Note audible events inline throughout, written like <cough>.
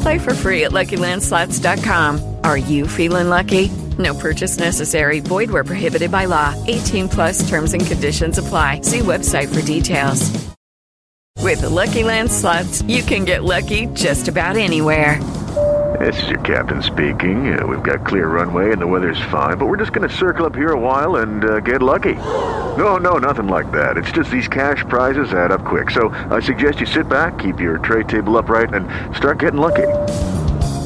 Play for free at LuckyLandSlots.com. Are you feeling lucky? No purchase necessary. Void where prohibited by law. 18 plus terms and conditions apply. See website for details. With Lucky Land slots, you can get lucky just about anywhere. This is your captain speaking. Uh, we've got clear runway and the weather's fine, but we're just going to circle up here a while and uh, get lucky. No, no, nothing like that. It's just these cash prizes add up quick. So I suggest you sit back, keep your tray table upright, and start getting lucky.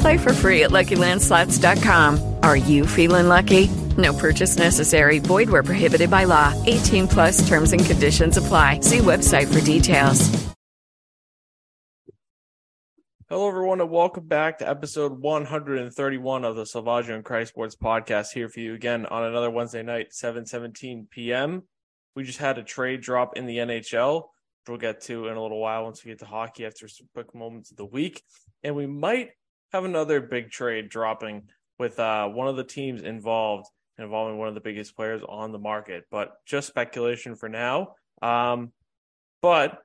Play for free at LuckyLandSlots.com. Are you feeling lucky? No purchase necessary. Void where prohibited by law. 18 plus terms and conditions apply. See website for details. Hello, everyone, and welcome back to episode 131 of the Salvaggio and Christ Sports podcast. Here for you again on another Wednesday night, 7:17 p.m. We just had a trade drop in the NHL, which we'll get to in a little while once we get to hockey after some quick moments of the week, and we might have another big trade dropping with uh, one of the teams involved involving one of the biggest players on the market, but just speculation for now. Um, but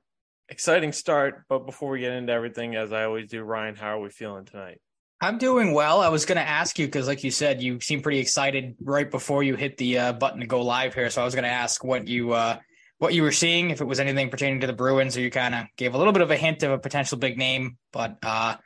exciting start. But before we get into everything, as I always do, Ryan, how are we feeling tonight? I'm doing well. I was going to ask you because, like you said, you seem pretty excited right before you hit the uh, button to go live here. So I was going to ask what you uh, what you were seeing, if it was anything pertaining to the Bruins, or you kind of gave a little bit of a hint of a potential big name. But uh, I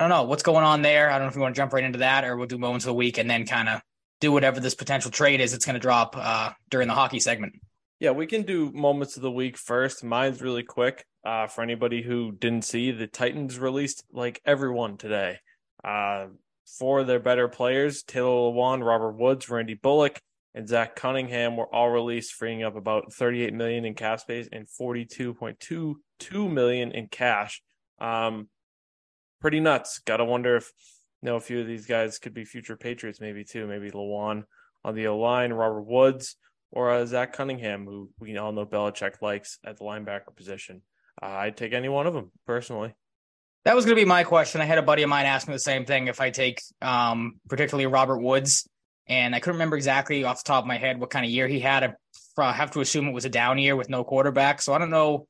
don't know what's going on there. I don't know if you want to jump right into that, or we'll do moments of the week and then kind of do whatever this potential trade is. It's going to drop uh, during the hockey segment. Yeah, we can do moments of the week first. Mine's really quick. Uh, for anybody who didn't see, the Titans released like everyone today. Uh, for their better players, Taylor Lewan, Robert Woods, Randy Bullock, and Zach Cunningham were all released, freeing up about 38 million in cap space and 42.22 million in cash. Um, pretty nuts. Got to wonder if you know a few of these guys could be future Patriots, maybe too. Maybe Lewan on the O line, Robert Woods, or uh, Zach Cunningham, who we all know Belichick likes at the linebacker position. Uh, I'd take any one of them personally. That was going to be my question. I had a buddy of mine ask me the same thing. If I take, um, particularly Robert Woods, and I couldn't remember exactly off the top of my head what kind of year he had. I have to assume it was a down year with no quarterback. So I don't know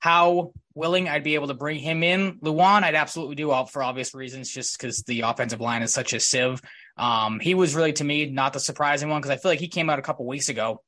how willing I'd be able to bring him in. Lewan, I'd absolutely do out for obvious reasons, just because the offensive line is such a sieve. Um, he was really to me not the surprising one because I feel like he came out a couple weeks ago,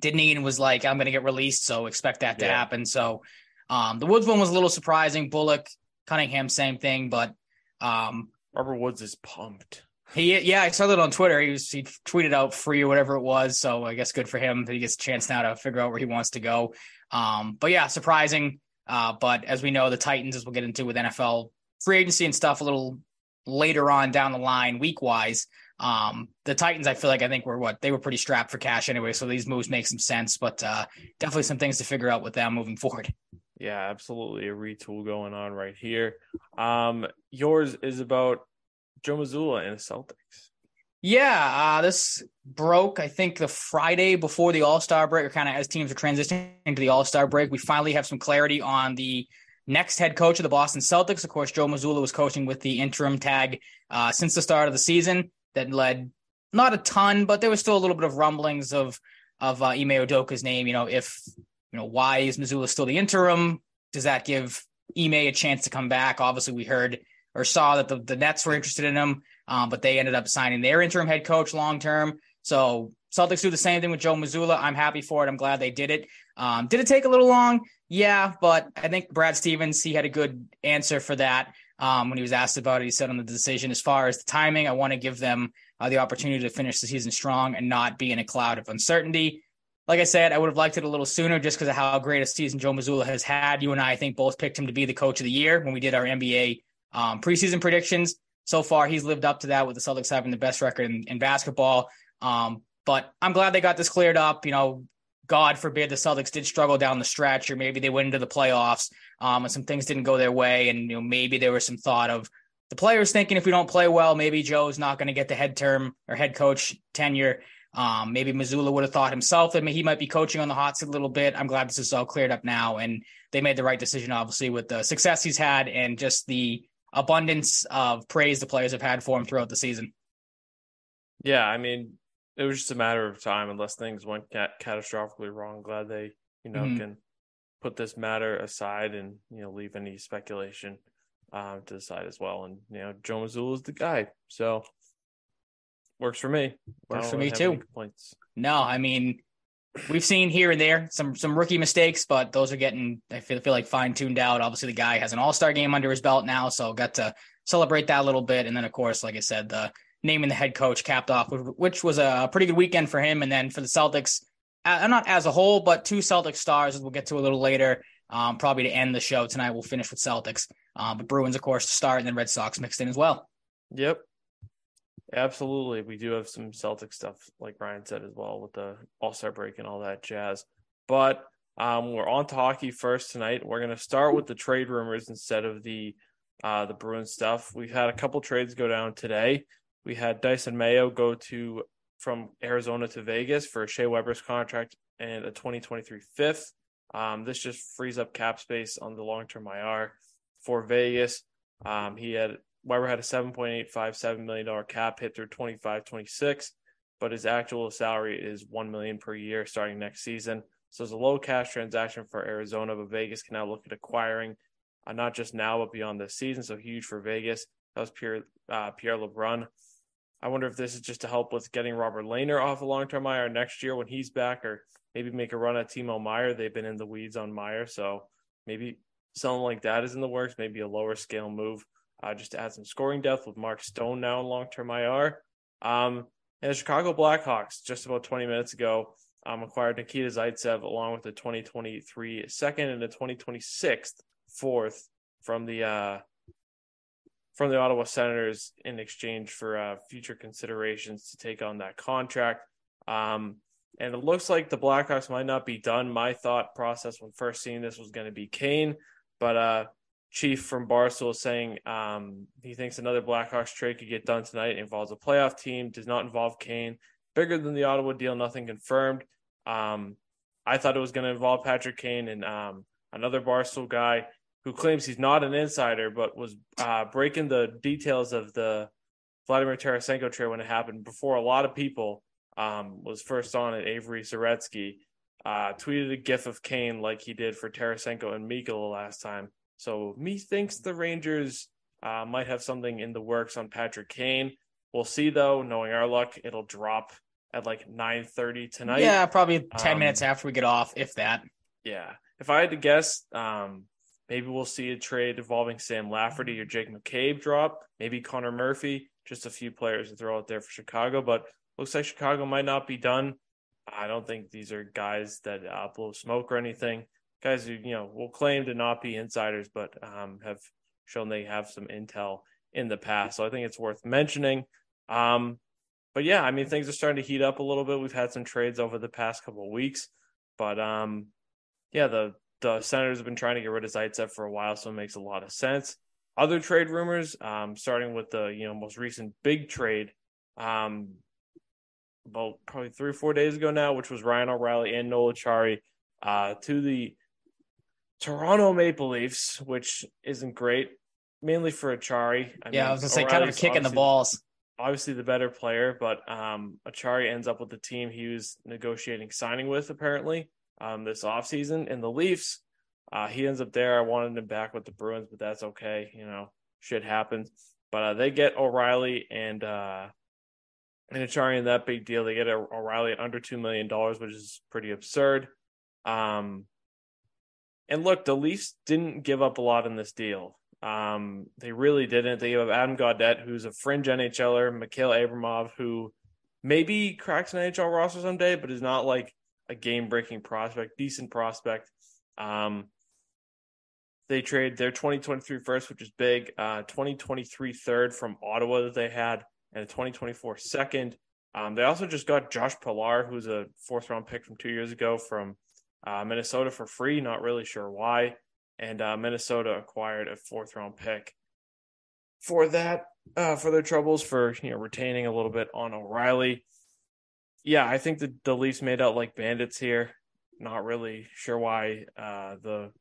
didn't he, and was like, "I'm going to get released," so expect that to happen. So um, the Woods one was a little surprising. Bullock, Cunningham, same thing, but um, Robert Woods is pumped. He, yeah, I saw that on Twitter. He was he tweeted out free or whatever it was. So I guess good for him that he gets a chance now to figure out where he wants to go. Um, but yeah, surprising. Uh, but as we know, the Titans, as we'll get into with NFL free agency and stuff a little later on down the line, week wise. Um, the Titans, I feel like I think were what they were pretty strapped for cash anyway, so these moves make some sense. But uh, definitely some things to figure out with them moving forward. Yeah, absolutely a retool going on right here. Um, yours is about Joe Mazzulla and the Celtics. Yeah, uh, this broke, I think, the Friday before the All Star break, or kind of as teams are transitioning into the All Star break. We finally have some clarity on the next head coach of the Boston Celtics. Of course, Joe Mazzulla was coaching with the interim tag uh, since the start of the season. That led not a ton, but there was still a little bit of rumblings of of uh, Ime Udoka's name. You know, if you know, why is Mazzulla still the interim? Does that give Ime a chance to come back? Obviously, we heard or saw that the, the Nets were interested in him, um, but they ended up signing their interim head coach long term. So Celtics do the same thing with Joe Mazzulla. I'm happy for it. I'm glad they did it. Um, did it take a little long? Yeah, but I think Brad Stevens he had a good answer for that um, when he was asked about it. He said on the decision, as far as the timing, I want to give them uh, the opportunity to finish the season strong and not be in a cloud of uncertainty. Like I said, I would have liked it a little sooner just because of how great a season Joe Mazzulla has had. You and I, I think, both picked him to be the coach of the year when we did our NBA um, preseason predictions. So far, he's lived up to that with the Celtics having the best record in, in basketball. Um, but I'm glad they got this cleared up. You know, God forbid the Celtics did struggle down the stretch, or maybe they went into the playoffs um, and some things didn't go their way, and you know maybe there was some thought of the players thinking if we don't play well, maybe Joe's not going to get the head term or head coach tenure. Um, maybe Mazzulla would have thought himself that he might be coaching on the hot seat a little bit. I'm glad this is all cleared up now, and they made the right decision, obviously, with the success he's had and just the abundance of praise the players have had for him throughout the season. Yeah, I mean, it was just a matter of time unless things went cat- catastrophically wrong. Glad they, you know, mm-hmm. can put this matter aside and you know leave any speculation um, to the side as well. And you know, Joe Mazzulla is the guy, so works for me. Works for me too. No, I mean, we've seen here and there some some rookie mistakes, but those are getting I feel feel like fine tuned out. Obviously, the guy has an All Star game under his belt now, so got to celebrate that a little bit. And then, of course, like I said, the naming the head coach capped off, which was a pretty good weekend for him. And then for the Celtics, not as a whole, but two Celtic stars, as we'll get to a little later, um, probably to end the show tonight. We'll finish with Celtics, uh, but Bruins, of course, to start, and then Red Sox mixed in as well. Yep. Absolutely. We do have some Celtic stuff, like Ryan said as well, with the All Star break and all that jazz. But um, we're on to hockey first tonight. We're going to start with the trade rumors instead of the uh, the Bruins stuff. We've had a couple trades go down today. We had Dysin Mayo go to from Arizona to Vegas for Shea Weber's contract and a 2023 fifth. Um, this just frees up cap space on the long term IR for Vegas. Um, he had Weber had a $7.857 million cap hit through 25 26, but his actual salary is 1 million per year starting next season. So it's a low cash transaction for Arizona, but Vegas can now look at acquiring uh, not just now, but beyond this season. So huge for Vegas. That was Pierre, uh, Pierre LeBrun. I wonder if this is just to help with getting Robin Lehner off a long term IR next year when he's back, or maybe make a run at Timo Meier. They've been in the weeds on Meier. so maybe something like that is in the works. Maybe a lower scale move, uh, just to add some scoring depth with Mark Stone now in long term IR. Um, and the Chicago Blackhawks just about 20 minutes ago um, acquired Nikita Zaitsev along with the 2023 second and the 2026 fourth from the uh, from the Ottawa Senators in exchange for uh, future considerations to take on that contract. Um, and it looks like the Blackhawks might not be done. My thought process when first seeing this was going to be Kane, but uh, Chief from Barstool saying um, he thinks another Blackhawks trade could get done tonight. It involves a playoff team, does not involve Kane. Bigger than the Ottawa deal, nothing confirmed. Um, I thought it was going to involve Patrick Kane and um, another Barstool guy who claims he's not an insider, but was uh, breaking the details of the Vladimir Tarasenko trade when it happened before a lot of people um, was first on it. Avery Zaretsky uh, tweeted a GIF of Kane like he did for Tarasenko and Mikkola last time. So me thinks the Rangers uh, might have something in the works on Patrick Kane. We'll see though. Knowing our luck, it'll drop at like nine thirty tonight. Yeah, probably ten um, minutes after we get off, if that. Yeah, if I had to guess, um, Maybe we'll see a trade involving Sam Lafferty or Jake McCabe drop. Maybe Connor Murphy. Just a few players to throw out there for Chicago, but looks like Chicago might not be done. I don't think these are guys that uh, blow smoke or anything. Guys who you know will claim to not be insiders, but um, have shown they have some intel in the past. So I think it's worth mentioning. Um, but yeah, I mean things are starting to heat up a little bit. We've had some trades over the past couple of weeks, but um, yeah, the the Senators have been trying to get rid of Zaitsev for a while, so it makes a lot of sense. Other trade rumors, um, starting with the you know most recent big trade, um, about probably three or four days ago now, which was Ryan O'Reilly and Noel Acciari uh, to the Toronto Maple Leafs, which isn't great, mainly for Acciari. I yeah, mean, I was gonna say kind of a kick in the balls. Obviously, the better player, but um, Acciari ends up with the team he was negotiating signing with, apparently. um, this offseason. And the Leafs, uh, he ends up there. I wanted him back with the Bruins, but that's okay. You know, shit happens. But uh, they get O'Reilly and uh, and Acciari in that big deal. They get O'Reilly at under two million dollars, which is pretty absurd. Um, and look, the Leafs didn't give up a lot in this deal. Um, they really didn't. They have Adam Gaudette, who's a fringe NHLer, Mikhail Abramov, who maybe cracks an NHL roster someday, but is not like a game breaking prospect, decent prospect. Um, they trade their 2023 first, which is big, uh, 2023 third from Ottawa that they had, and a 2024 second. Um, they also just got Josh Pillar, who's a fourth round pick from two years ago from uh, Minnesota for free. Not really sure why. And uh, Minnesota acquired a fourth round pick for that, uh, for their troubles, for you know retaining a little bit on O'Reilly. Yeah, I think the, the Leafs made out like bandits here. Not really sure why uh, the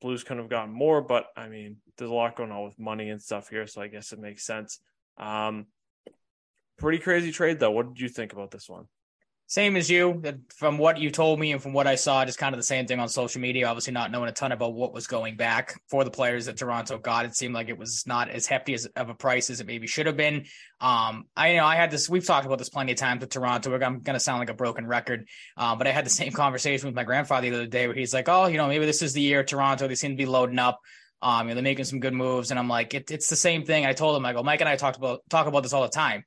Blues couldn't have gotten more, but I mean, there's a lot going on with money and stuff here, so I guess it makes sense. Um, pretty crazy trade though. What did you think about this one? Same as you. From what you told me and from what I saw, just kind of the same thing on social media. Obviously, not knowing a ton about what was going back for the players that Toronto got. It seemed like it was not as hefty as of a price as it maybe should have been. Um, I you know I had this. We've talked about this plenty of times with Toronto. I'm going to sound like a broken record, uh, but I had the same <laughs> conversation with my grandfather the other day where he's like, "Oh, you know, maybe this is the year Toronto. They seem to be loading up." Um, you know, they're making some good moves, and I'm like, it, it's the same thing. I told him, I go, Mike and I talked about talk about this all the time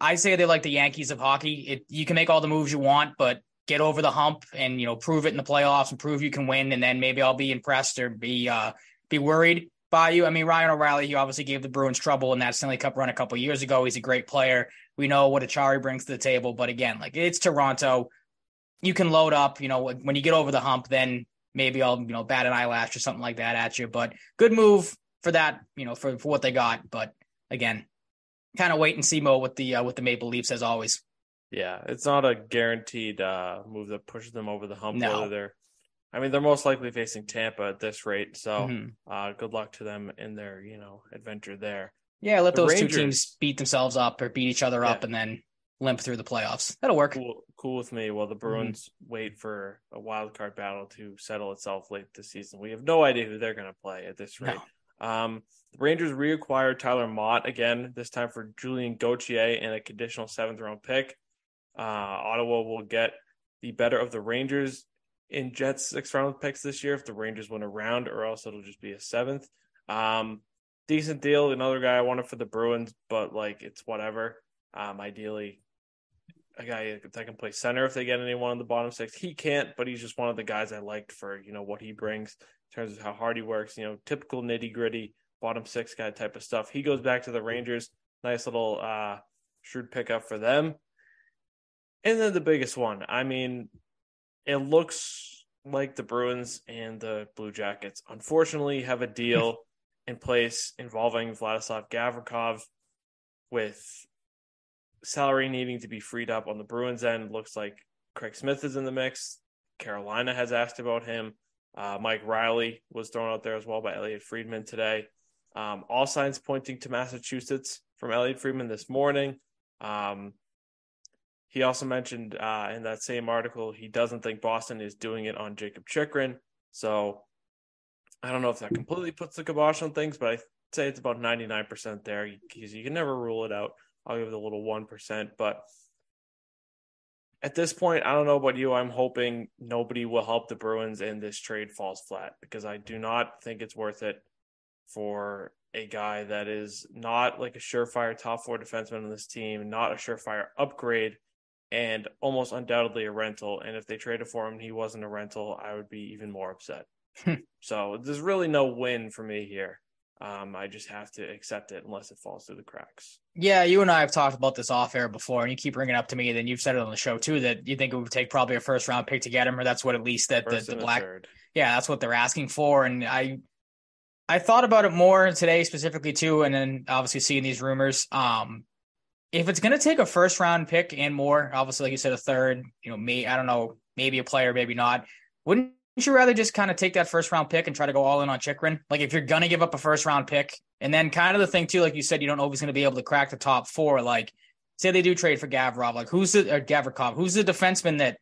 I say they're like the Yankees of hockey. It, you can make all the moves you want, but get over the hump and you know prove it in the playoffs and prove you can win, and then maybe I'll be impressed or be uh, be worried by you. I mean, Ryan O'Reilly, he obviously gave the Bruins trouble in that Stanley Cup run a couple years ago. He's a great player. We know what Acciari brings to the table, but again, like it's Toronto. You can load up. You know, when you get over the hump, then maybe I'll you know bat an eyelash or something like that at you. But good move for that. You know, for for what they got. But again, kind of wait and see mode with the uh, with the Maple Leafs as always. Yeah, it's not a guaranteed uh, move that pushes them over the hump. No. Whether they're, I mean, they're most likely facing Tampa at this rate. So, Mhm. uh, good luck to them in their you know adventure there. Yeah, let The those Rangers- two teams beat themselves up or beat each other up and then limp through the playoffs. That'll work. Cool, cool with me. While the Mm-hmm. Bruins wait for a wild card battle to settle itself late this season, we have no idea who they're going to play at this rate. Um, Rangers reacquired Tyler Motte again, this time for Julien Gauthier and a conditional seventh round pick. Uh, Ottawa will get the better of the Rangers in Jets sixth round picks this year if the Rangers win a round, or else it'll just be a seventh. Um, decent deal. Another guy I wanted for the Bruins, but like it's whatever. Um, ideally, a guy that can play center if they get anyone in the bottom six. He can't, but he's just one of the guys I liked for you know what he brings in terms of how hard he works. You know, typical nitty gritty bottom six guy type of stuff. He goes back to the Rangers. Nice little uh, shrewd pickup for them. And then the biggest one. I mean, it looks like the Bruins and the Blue Jackets unfortunately have a deal <laughs> in place involving Vladislav Gavrikov with salary needing to be freed up on the Bruins end. Looks like Craig Smith is in the mix. Carolina has asked about him. Uh, Mike Reilly was thrown out there as well by Elliotte Friedman today. Um, all signs pointing to Massachusetts from Elliotte Friedman this morning. Um, he also mentioned uh, in that same article he doesn't think Boston is doing it on Jakob Chychrun. So I don't know if that completely puts the kibosh on things, but I say it's about 99% there because you can never rule it out. I'll give it a little 1%. But at this point, I don't know about you. I'm hoping nobody will help the Bruins and this trade falls flat because I do not think it's worth it for a guy that is not like a surefire top four defenseman on this team, not a surefire upgrade, and almost undoubtedly a rental. And if they traded for him, and he wasn't a rental, I would be even more upset. so there's really no win for me here. Um, I just have to accept it unless it falls through the cracks. Yeah, you and I have talked about this off air before, and you keep bringing it up to me. Then you've said it on the show too that you think it would take probably a first round pick to get him, or that's what at least that the, First the a black third. yeah, that's what they're asking for. And I, I thought about it more today specifically too, and then obviously seeing these rumors. Um, if it's going to take a first round pick and more, obviously, like you said, a third, you know, me, I don't know, maybe a player, maybe not. Wouldn't you rather just kind of take that first round pick and try to go all in on Chychrun? Like if you're going to give up a first round pick, and then kind of the thing too, like you said, you don't know if he's going to be able to crack the top four. Like say they do trade for Gavrov, like who's the or Gavrikov, who's the defenseman that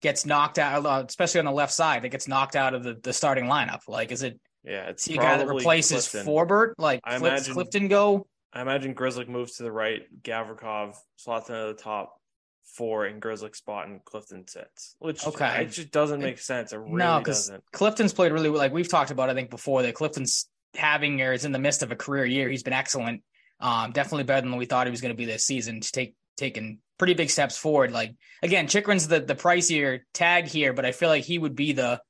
gets knocked out, especially on the left side, that gets knocked out of the, the starting lineup? Like, is it Yeah, it's is he a guy that replaces Clifton. Forbort? Like, I imagine- Clifton go? I imagine Grzelcyk moves to the right, Gavrikov slots into the top four in Grzelcyk's spot, and Clifton sits. Which Okay. it just doesn't make sense. It really no, because doesn't. Clifton's played really well. Like we've talked about, I think before that Clifton's having or is in the midst of a career year. He's been excellent. Um, definitely better than we thought he was going to be this season. He's take taking pretty big steps forward. Like again, Chychrun's the the pricier tag here, but I feel like he would be the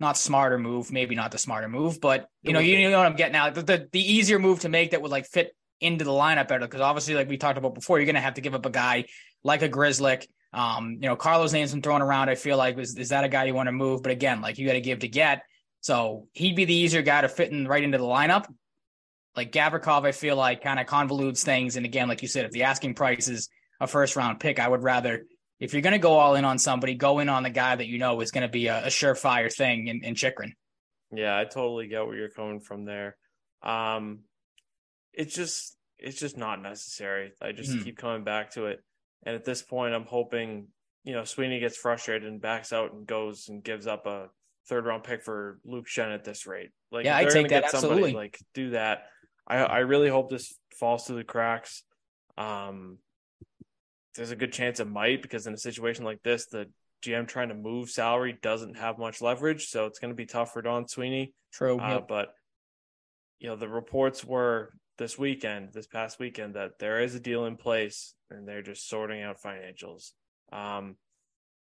not smarter move, maybe not the smarter move, but you know, you know what I'm getting at. The, the the easier move to make that would like fit into the lineup better because obviously, like we talked about before, you're going to have to give up a guy like a Grzelcyk. Um, you know, Carlo's name's been thrown around. I feel like is is that a guy you want to move? But again, like you got to give to get. So he'd be the easier guy to fit in right into the lineup. Like Gavrikov, I feel like kind of convolutes things. And again, like you said, if the asking price is a first round pick, I would rather, if you're going to go all in on somebody, go in on the guy that you know is going to be a, a surefire thing in, in Chychrun. Yeah, I totally get where you're coming from there. Um, it's just it's just not necessary. I just Mhm. keep coming back to it, and at this point, I'm hoping you know Sweeney gets frustrated and backs out and goes and gives up a third round pick for Luke Schenn at this rate. Like, Yeah, I'd take that, get somebody, absolutely. Like, do that. I I really hope this falls through the cracks. Um, there's a good chance it might because in a situation like this, the GM trying to move salary doesn't have much leverage, so it's going to be tough for Don Sweeney. True. Uh, Yep. But you know, the reports were this weekend, this past weekend, that there is a deal in place and they're just sorting out financials. Um,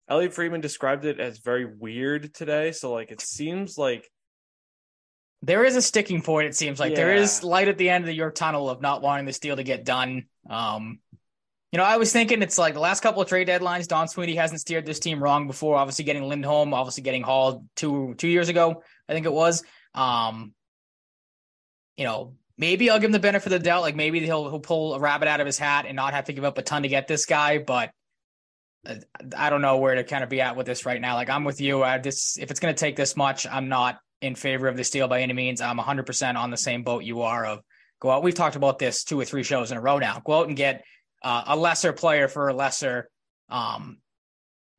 Elliotte Friedman described it as very weird today. So like, it seems like There is a sticking point, it seems like. There is light at the end of your tunnel of not wanting this deal to get done. Um, you know, I was thinking it's like the last couple of trade deadlines, Don Sweeney hasn't steered this team wrong before. Obviously getting Lindholm, obviously getting Hall two two years ago, I think it was. Um, you know, maybe I'll give him the benefit of the doubt. Like maybe he'll he'll pull a rabbit out of his hat and not have to give up a ton to get this guy, but uh, I don't know where to kind of be at with this right now. Like I'm with you. I, this if it's going to take this much, I'm not in favor of this deal by any means. I'm 100% on the same boat you are. Of go out. We've talked about this two or three shows in a row now. Go out and get uh, a lesser player for a lesser um,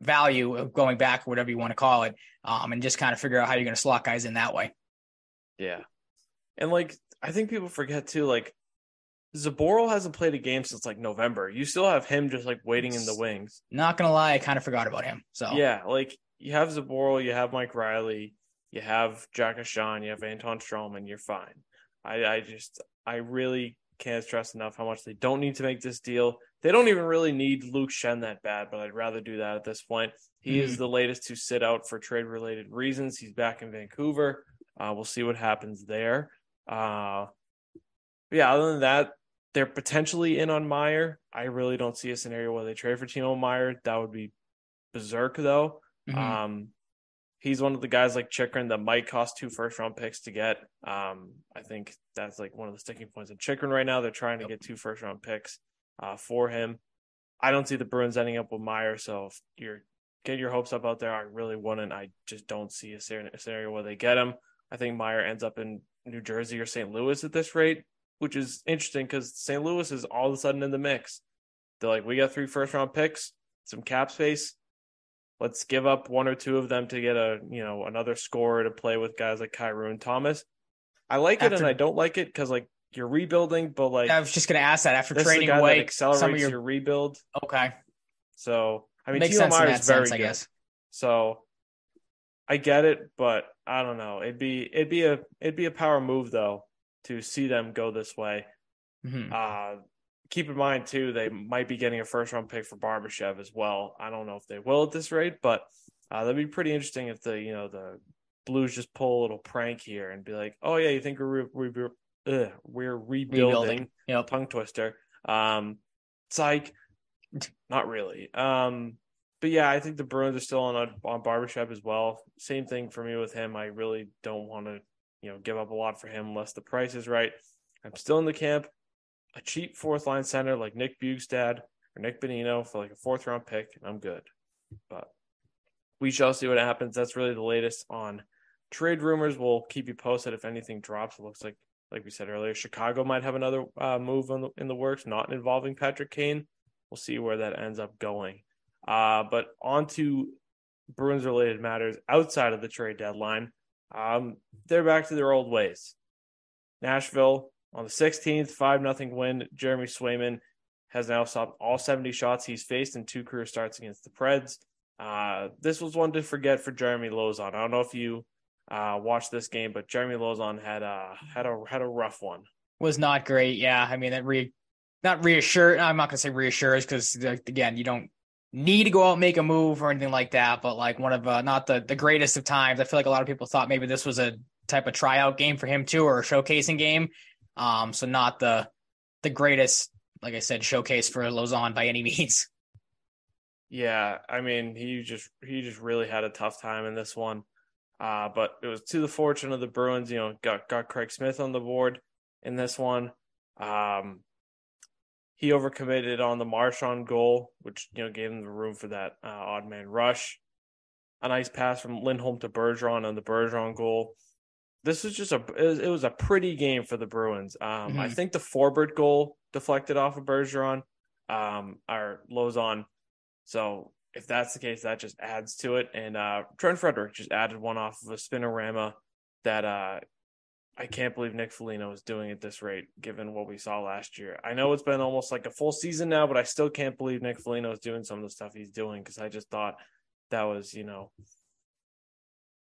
value of going back, whatever you want to call it, um, and just kind of figure out how you're going to slot guys in that way. Yeah. And like I think people forget too, like Zboril hasn't played a game since like November. You still have him just like waiting in the wings. Not gonna lie, I kind of forgot about him. So Yeah, like you have Zboril, you have Mike Reilly, you have Jack Ahcan, you have Anton Stralman, you're fine. I, I just I really can't stress enough how much they don't need to make this deal. They don't even really need Luke Schenn that bad, but I'd rather do that at this point. He is the latest to sit out for trade related reasons. He's back in Vancouver. Uh, we'll see what happens there. Uh, yeah, other than that, they're potentially in on Meier. I really don't see a scenario where they trade for Timo Meier. That would be berserk, though. Mhm. Um, he's one of the guys like Chychrun that might cost two first round picks to get. Um, I think that's like one of the sticking points in Chychrun right now. They're trying to get two first round picks uh, for him. I don't see the Bruins ending up with Meier, so if you're get your hopes up out there, I really wouldn't. I just don't see a scenario a scenario where they get him. I think Meier ends up in New Jersey or St. Louis at this rate, which is interesting because St. Louis is all of a sudden in the mix. They're like, we got three first round picks, some cap space. Let's give up one or two of them to get a you know another scorer to play with guys like Kyrou and Thomas. I like it and I don't like it because like you're rebuilding, but like I was just gonna ask that after trading away accelerates some of your your rebuild. okay So I mean, makes Meier is very sense, I good. guess. So I get it, but I don't know. It'd be it'd be a it'd be a power move though to see them go this way. Mhm. Uh keep in mind too, they might be getting a first round pick for Barbashev as well. I don't know if they will at this rate, but uh, that'd be pretty interesting if the you know the Blues just pull a little prank here and be like, oh yeah, you think we're re- re- ugh, we're rebuilding, Rebuilding. Yep. tongue twister. Um, psych, not really. Um, but yeah, I think the Bruins are still on on Barbashev as well. Same thing for me with him. I really don't want to, you know, give up a lot for him unless the price is right. I'm still in the camp. A cheap fourth line center like Nick Bjugstad or Nick Bonino for like a fourth round pick, and I'm good. But we shall see what happens. That's really the latest on trade rumors. We'll keep you posted if anything drops. It looks like, like we said earlier, Chicago might have another uh, move in the, in the works, not involving Patrick Kane. We'll see where that ends up going. Uh, but on to Bruins related matters outside of the trade deadline, um, they're back to their old ways. Nashville on the 16th, 5 0 win. Jeremy Swayman has now stopped all 70 shots he's faced in two career starts against the Preds. Uh, this was one to forget for Jeremy Lauzon. I don't know if you uh, watched this game, but Jeremy Lauzon had a had a had a rough one. Was not great. Yeah, I mean that re not reassure. I'm not gonna say reassures because again, you don't need to go out and make a move or anything like that. But like one of uh, not the the greatest of times. I feel like a lot of people thought maybe this was a type of tryout game for him too, or a showcasing game. Um, so not the the greatest, like I said, showcase for Lauzon by any <laughs> means. Yeah, I mean, he just he just really had a tough time in this one. Uh, but it was to the fortune of the Bruins, you know, got got Craig Smith on the board in this one. Um, he overcommitted on the Marchand goal, which you know gave him the room for that uh, odd man rush. A nice pass from Lindholm to Bergeron on the Bergeron goal. This was just a it was, a pretty game for the Bruins. Um, mm-hmm. I think the Forbort goal deflected off of Bergeron, um, or Lauzon. So if that's the case, that just adds to it. And uh, Trent Frederic just added one off of a spinorama that uh, I can't believe Nick Foligno is doing at this rate, given what we saw last year. I know it's been almost like a full season now, but I still can't believe Nick Foligno is doing some of the stuff he's doing because I just thought that was, you know,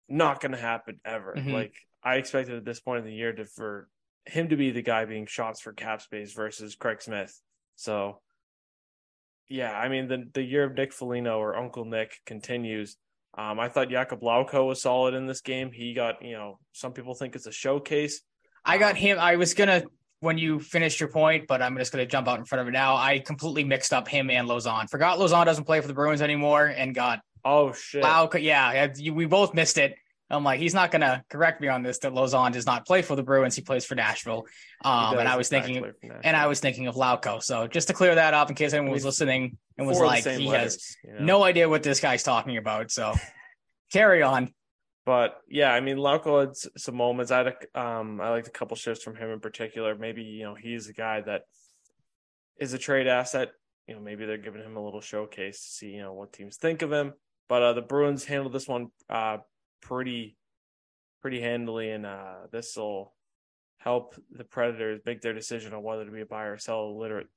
not going to happen ever. Mm-hmm. Like I expected at this point in the year to for him to be the guy being shots for cap space versus Craig Smith. So yeah, I mean the the year of Nick Foligno or Uncle Nick continues. Um, I thought Jakub Lauko was solid in this game. He got, you know, some people think it's a showcase. I got um, him. I was gonna when you finished your point, but I'm just gonna jump out in front of it now. I completely mixed up him and Lauzon. Forgot Lauzon doesn't play for the Bruins anymore, and got oh shit. Lauko, yeah, we both missed it. I'm like, he's not gonna correct me on this. That Lauzon does not play for the Bruins; he plays for Nashville. Um, and I was thinking, and I was thinking of Lauko. So just to clear that up, in case anyone was listening and was like, he letters, has you know? no idea what this guy's talking about. So <laughs> carry on. But yeah, I mean, Lauko had some moments. I had a, um, I liked a couple shifts from him in particular. Maybe you know he's a guy that is a trade asset. You know, maybe they're giving him a little showcase to see you know what teams think of him. But uh, the Bruins handled this one uh, pretty pretty handily, and uh, this will help the Predators make their decision on whether to be a buyer or seller, literate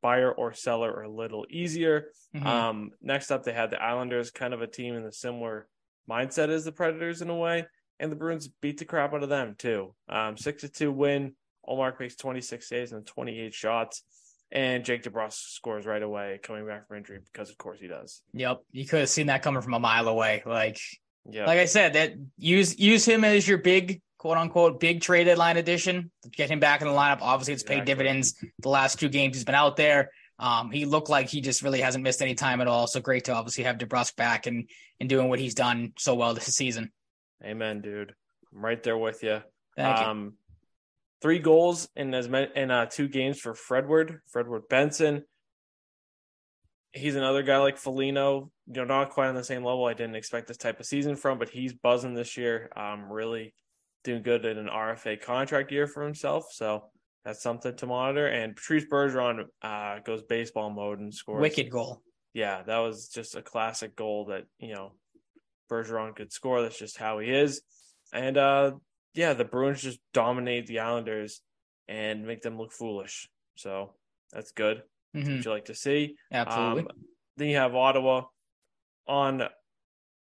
buyer or seller or a little easier. Mm-hmm. Um, next up, they had the Islanders, kind of a team in the similar mindset as the Predators in a way, and the Bruins beat the crap out of them too. Um, six to two win. Ullmark makes 26 saves and 28 shots. And Jake DeBrusk scores right away, coming back from injury because, of course, he does. Yep, you could have seen that coming from a mile away. Like yeah. Like I said, that use use him as your big quote unquote big trade deadline addition. Get him back in the lineup. Obviously, it's paid exactly. dividends the last two games he's been out there. Um, he looked like he just really hasn't missed any time at all. So great to obviously have DeBrusk back and and doing what he's done so well this season. Amen, dude. I'm right there with you. Thank um, you. Three goals in as many in uh, two games for Fredward, Fredward Benson he's another guy like Foligno, you know, not quite on the same level I didn't expect this type of season from, but he's buzzing this year. Um, really doing good in an RFA contract year for himself. So that's something to monitor. And Patrice Bergeron uh, goes baseball mode and scores. Wicked goal. Yeah, that was just a classic goal that, you know, Bergeron could score. That's just how he is. And uh, yeah, the Bruins just dominate the Islanders and make them look foolish. So that's good. Mm-hmm. Would you like to see? Absolutely. Um, then you have Ottawa on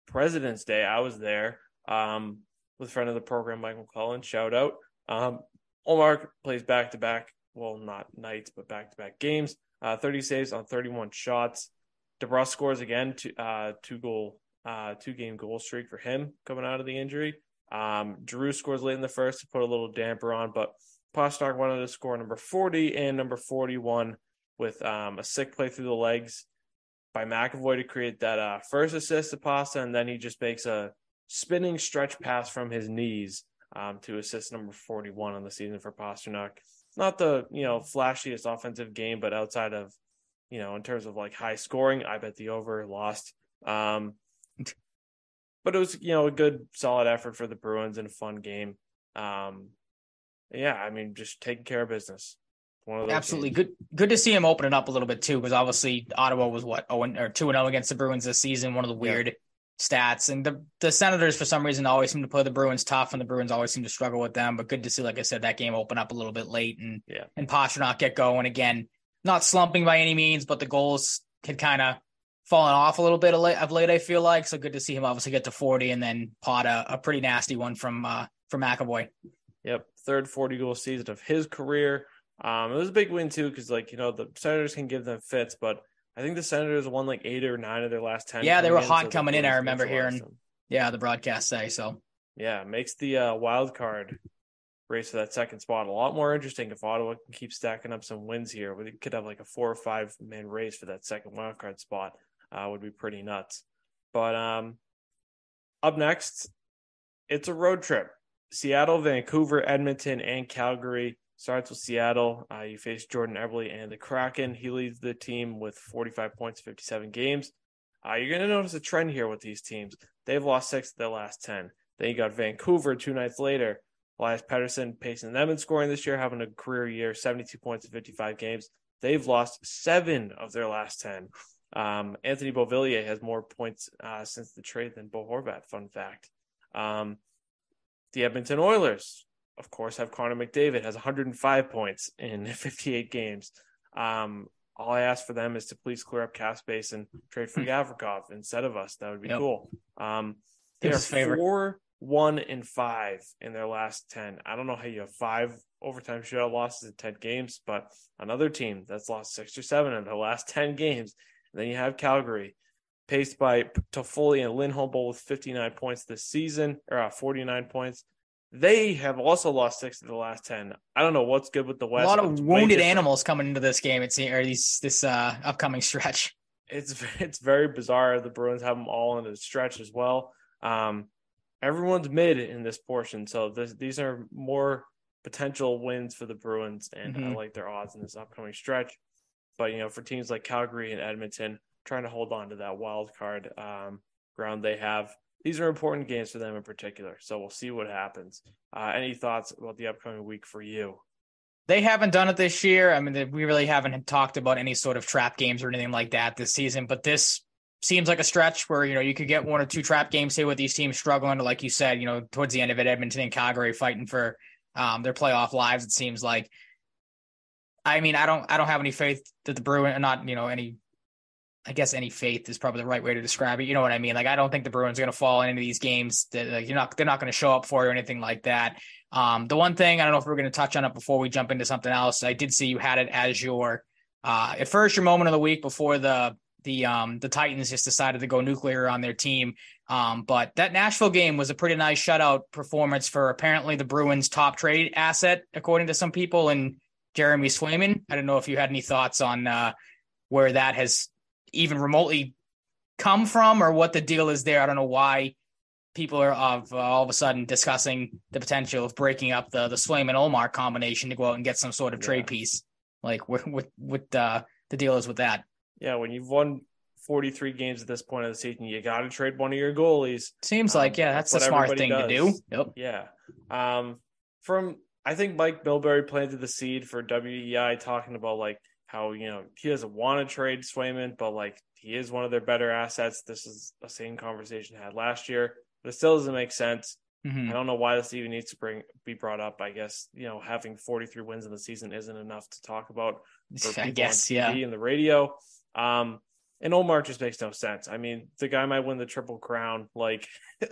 President's Day. I was there um, with a friend of the program, Michael Cullen. Shout out. Um, Ullmark plays back to back, well, not nights, but back to back games. Uh, 30 saves on 31 shots. DeBrusk scores again, two, uh, two goal, uh, two game goal streak for him coming out of the injury. Um, Drew scores late in the first to put a little damper on, but Pastrnak wanted to score number 40 and number 41 with um, a sick play through the legs by McAvoy to create that uh, first assist to Pasta, and then he just makes a spinning stretch pass from his knees um, to assist number 41 on the season for Pastrnak. Not the you know flashiest offensive game, but outside of you know in terms of like high scoring, I bet the over lost. Um, but it was you know a good solid effort for the Bruins and a fun game. Um, yeah, I mean just taking care of business. Absolutely games. good. Good to see him open it up a little bit too, because obviously Ottawa was what oh or two and zero oh against the Bruins this season. One of the weird yeah. stats. And the the Senators, for some reason, always seem to play the Bruins tough, and the Bruins always seem to struggle with them. But good to see, like I said, that game open up a little bit late and Yeah. and Pastrnak get going again. Not slumping by any means, but the goals had kind of fallen off a little bit of late, of late. I feel like so good to see him obviously get to forty, and then pot a, a pretty nasty one from uh, from McAvoy. Yep, third 40 goal season of his career. Um, it was a big win too because like you know the Senators can give them fits, but I think the Senators won like eight or nine of their last ten. Yeah, they were in, hot so coming in, I remember hearing. them. Yeah, the broadcast say so. Yeah, makes the uh, wild card race for that second spot a lot more interesting if Ottawa can keep stacking up some wins here. We could have like a four or five man race for that second wild card spot. Uh, would be pretty nuts. But um, up next, it's a road trip. Seattle, Vancouver, Edmonton, and Calgary. Starts with Seattle. Uh, you face Jordan Eberle and the Kraken. He leads the team with 45 points, 57 games. Uh, you're going to notice a trend here with these teams. They've lost six of their last 10. Then you got Vancouver two nights later. Elias Pettersson pacing them and scoring this year, having a career year, 72 points in 55 games. They've lost seven of their last 10. Um, Anthony Beauvillier has more points uh, since the trade than Bo Horvat, fun fact. Um, the Edmonton Oilers, of course, have Connor McDavid, has 105 points in <laughs> 58 games. Um, all I ask for them is to please clear up cap space and trade for Gavrikov instead of us. That would be Yep. cool. Um, they're four, one, and five in their last 10. I don't know how you have five overtime shootout losses in 10 games, but another team that's lost six or seven in their last <laughs> 10 games. And then you have Calgary, paced by Toffoli and Lindholm both with 59 points this season, or uh, 49 points. They have also lost six of the last 10. I don't know what's good with the West. A lot of wounded animals coming into this game. It's or these this uh, upcoming stretch. it's <laughs> it's very bizarre. The Bruins have them all in a stretch as well. Um, everyone's mid in this portion, so this, these are more potential wins for the Bruins, and I Mhm. like their odds in this upcoming stretch. But you know, for teams like Calgary and Edmonton, trying to hold on to that wild card um, ground they have, these are important games for them in particular. So we'll see what happens. Uh, any thoughts about the upcoming week for you? They haven't done it this year. I mean, we really haven't talked about any sort of trap games or anything like that this season. But this seems like a stretch where you know you could get one or two trap games. Say with these teams struggling, like you said, you know, towards the end of it, Edmonton and Calgary fighting for um, their playoff lives. It seems like. I mean, I don't, I don't have any faith that the Bruins, not you know any. I guess any faith is probably the right way to describe it. You know what I mean? Like I don't think the Bruins are going to fall into these games. That like, you're not, they're not going to show up for or anything like that. Um, the one thing I don't know if we're going to touch on it before we jump into something else. I did see you had it as your uh, at first your moment of the week before the the um, the Titans just decided to go nuclear on their team. Um, but that Nashville game was a pretty nice shutout performance for apparently the Bruins' top trade asset, according to some people, and Jeremy Swayman. I don't know if you had any thoughts on uh, where that has even remotely come from or what the deal is there. I don't know why people are of uh, all of a sudden discussing the potential of breaking up the the Swaim and Ullmark combination to go out and get some sort of trade piece. Like what what what uh, the deal is with that. Yeah, when you've won 43 games at this point of the season, you got to trade one of your goalies. Seems Um, like yeah, that's, that's a smart thing everybody to do. Yep. Yeah. Um, from I think Mike Milbury planted the seed for WEEI, talking about like how you know he doesn't want to trade Swayman, but like he is one of their better assets. This is the same conversation I had last year, but it still doesn't make sense. Mhm. I don't know why this even needs to bring be brought up. I guess you know having 43 wins in the season isn't enough to talk about <laughs> I guess yeah. And the radio. Um, and Ullmark just makes no sense. I mean, the guy might win the triple crown. Like <laughs>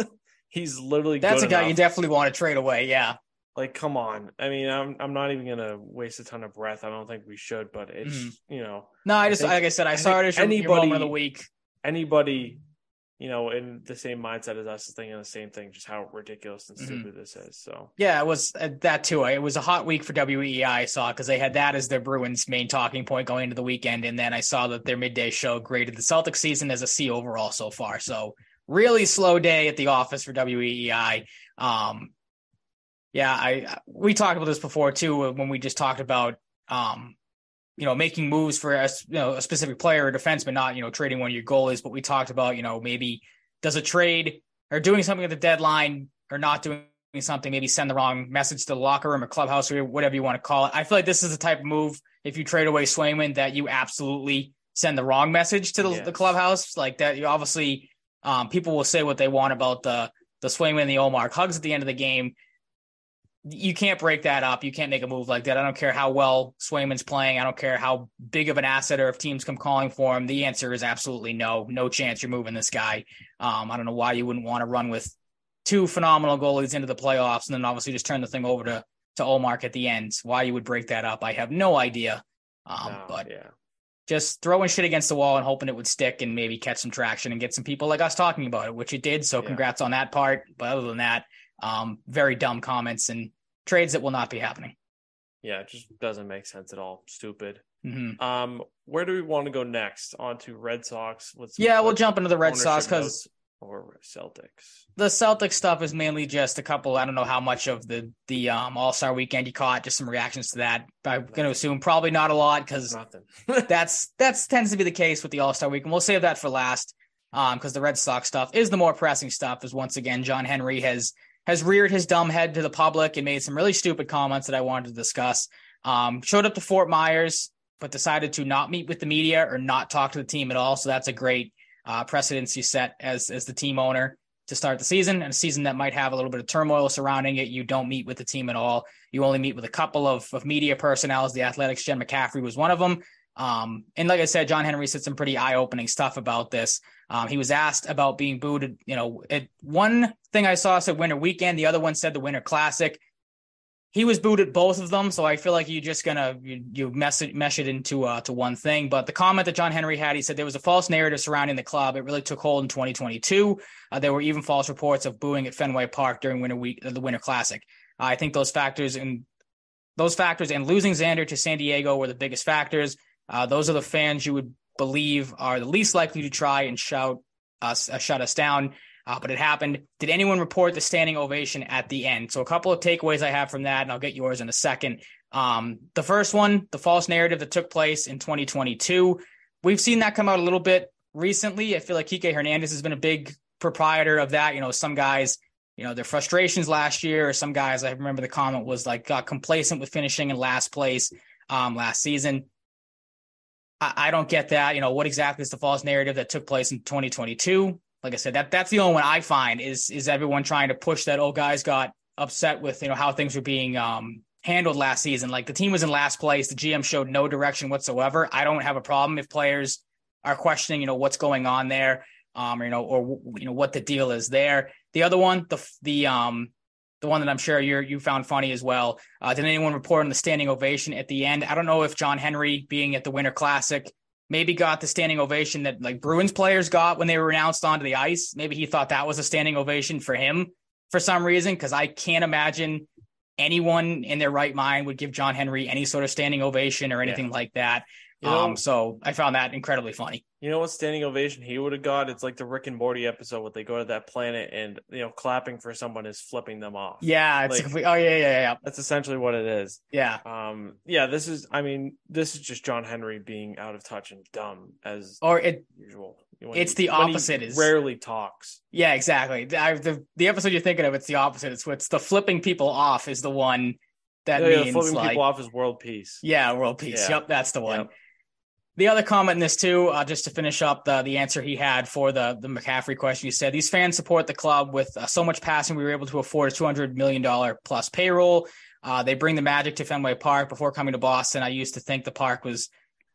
he's literally That's a guy enough. you definitely want to trade away. Yeah. Like come on. I mean, I'm I'm not even gonna waste a ton of breath. I don't think we should, but it's Mhm. you know No, I I just think- like I said, I, I saw it as your, your anybody- of the week. anybody you know in the same mindset as us is thinking the same thing. Just how ridiculous and Mhm. stupid this is. So Yeah, it was uh, that too. It was a hot week for WEEI. I saw because they had that as their Bruins' main talking point going into the weekend, and then I saw that their midday show graded the Celtics season as a C overall so far. So really slow day at the office for WEEI. Um, yeah, I we talked about this before too when we just talked about um, you know making moves for a you know a specific player or defenseman, not you know trading one of your goalies. But we talked about you know maybe does a trade or doing something at the deadline or not doing something, maybe send the wrong message to the locker room or clubhouse or whatever you want to call it. I feel like this is the type of move if you trade away Swayman that you absolutely send the wrong message to the, the clubhouse. Like that, you obviously Um, people will say what they want about the the Swayman and the Ullmark hugs at the end of the game. You can't break that up. You can't make a move like that. I don't care how well Swayman's playing. I don't care how big of an asset or if teams come calling for him. The answer is absolutely no. No chance you're moving this guy. Um, I don't know why you wouldn't want to run with two phenomenal goalies into the playoffs and then obviously just turn the thing over to to Ullmark at the end. Why you would break that up, I have no idea. Um, No, but yeah. just throwing shit against the wall and hoping it would stick and maybe catch some traction and get some people like us talking about it, which it did. So Yeah. congrats on that part. But other than that, um, very dumb comments and trades that will not be happening. Yeah, it just doesn't make sense at all. Stupid. hmm Um, where do we want to go next? On to Red Sox. Let's Yeah, we'll jump into the Red Sox because or Celtics. the Celtics stuff is mainly just a couple. I don't know how much of the the um, All Star Weekend you caught. Just some reactions to that. I'm going to assume probably not a lot because <laughs> <laughs> that's that's tends to be the case with the All Star Weekend. we'll save that for last because the Red Sox stuff is the more pressing stuff. Is once again John Henry has has reared his dumb head to the public and made some really stupid comments that I wanted to discuss. Um, showed up to Fort Myers, but decided to not meet with the media or not talk to the team at all. So that's a great uh, precedence you set as as the team owner to start the season and a season that might have a little bit of turmoil surrounding it. You don't meet with the team at all. You only meet with a couple of, of media personnel. The Athletics, Jen McCaffrey was one of them. Um, and like I said, John Henry said some pretty eye opening stuff about this. Um, he was asked about being booed. You know, it, one thing I saw said Winter Weekend, the other one said the Winter Classic. He was booed at both of them, so I feel like you're just gonna you, you mess it mesh it into uh, to one thing. But the comment that John Henry had, he said there was a false narrative surrounding the club. It really took hold in 2022. Uh, there were even false reports of booing at Fenway Park during Winter Week, the Winter Classic. I think those factors and those factors and losing Xander to San Diego were the biggest factors. Uh, those are the fans you would believe are the least likely to try and shout us, uh, shut us down. Uh, but it happened. Did anyone report the standing ovation at the end? So a couple of takeaways I have from that, and I'll get yours in a second. Um, the first one, the false narrative that took place in 2022. We've seen that come out a little bit recently. I feel like Kike Hernandez has been a big proprietor of that. You know, some guys, you know, their frustrations last year, or some guys, I remember the comment was like got complacent with finishing in last place um, last season. I, I don't get that. You know, what exactly is the false narrative that took place in 2022? Like I said, that that's the only one I find is is everyone trying to push that. Oh, guys got upset with you know how things were being um, handled last season. Like the team was in last place, the GM showed no direction whatsoever. I don't have a problem if players are questioning, you know, what's going on there, um, or, you know, or you know what the deal is there. The other one, the the um the one that I'm sure you you found funny as well. Uh, did anyone report on the standing ovation at the end? I don't know if John Henry being at the Winter Classic maybe got the standing ovation that like Bruins players got when they were announced onto the ice. Maybe he thought that was a standing ovation for him for some reason because I can't imagine anyone in their right mind would give John Henry any sort of standing ovation or anything like that. You know- um, so I found that incredibly funny. You know what standing ovation he would have got? It's like the Rick and Morty episode where they go to that planet and you know clapping for someone is flipping them off. Yeah, it's Like- complete, oh yeah, yeah, yeah, That's essentially what it is. yeah. Um, yeah, this is. I mean, this is just John Henry being out of touch and dumb as Or it, usual. When It's he- the opposite is- rarely talks. yeah, exactly. The, I, the the episode you're thinking of, it's the opposite. It's what's the flipping people off is the one that Yeah, yeah, means flipping like people off is world peace. Yeah, world peace. Yeah. Yep, that's the one. Yep. The other comment in this too, uh, just to finish up the the answer he had for the the McCaffrey question, he said these fans support the club with uh, so much passing. We were able to afford a two hundred million dollar plus payroll. Uh, they bring the magic to Fenway Park. Before coming to Boston, I used to think the park was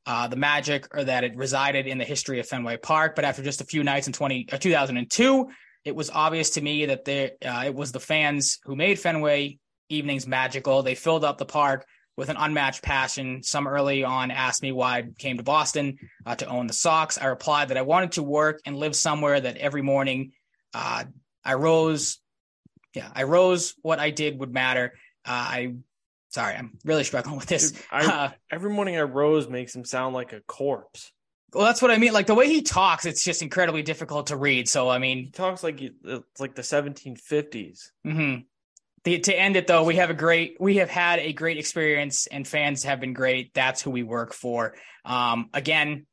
uh, the magic or that it resided in the history of Fenway Park. But after just a few nights in 20, uh, 2002, it was obvious to me that they, uh, it was the fans who made Fenway evenings magical. They filled up the park with an unmatched passion. Some early on asked me why I came to Boston uh, to own the Sox. I replied that I wanted to work and live somewhere that every morning uh, I rose. Yeah, I rose. What I did would matter. Uh, I, sorry, I'm really struggling with this. Dude, I, <laughs> Uh, every morning I rose makes him sound like a corpse. well, that's what I mean. Like the way he talks, it's just incredibly difficult to read. So, I mean, He talks like it's like the 1750s. hmm The, to end it though, we have a great, we have had a great experience, and fans have been great. That's who we work for. Um, again,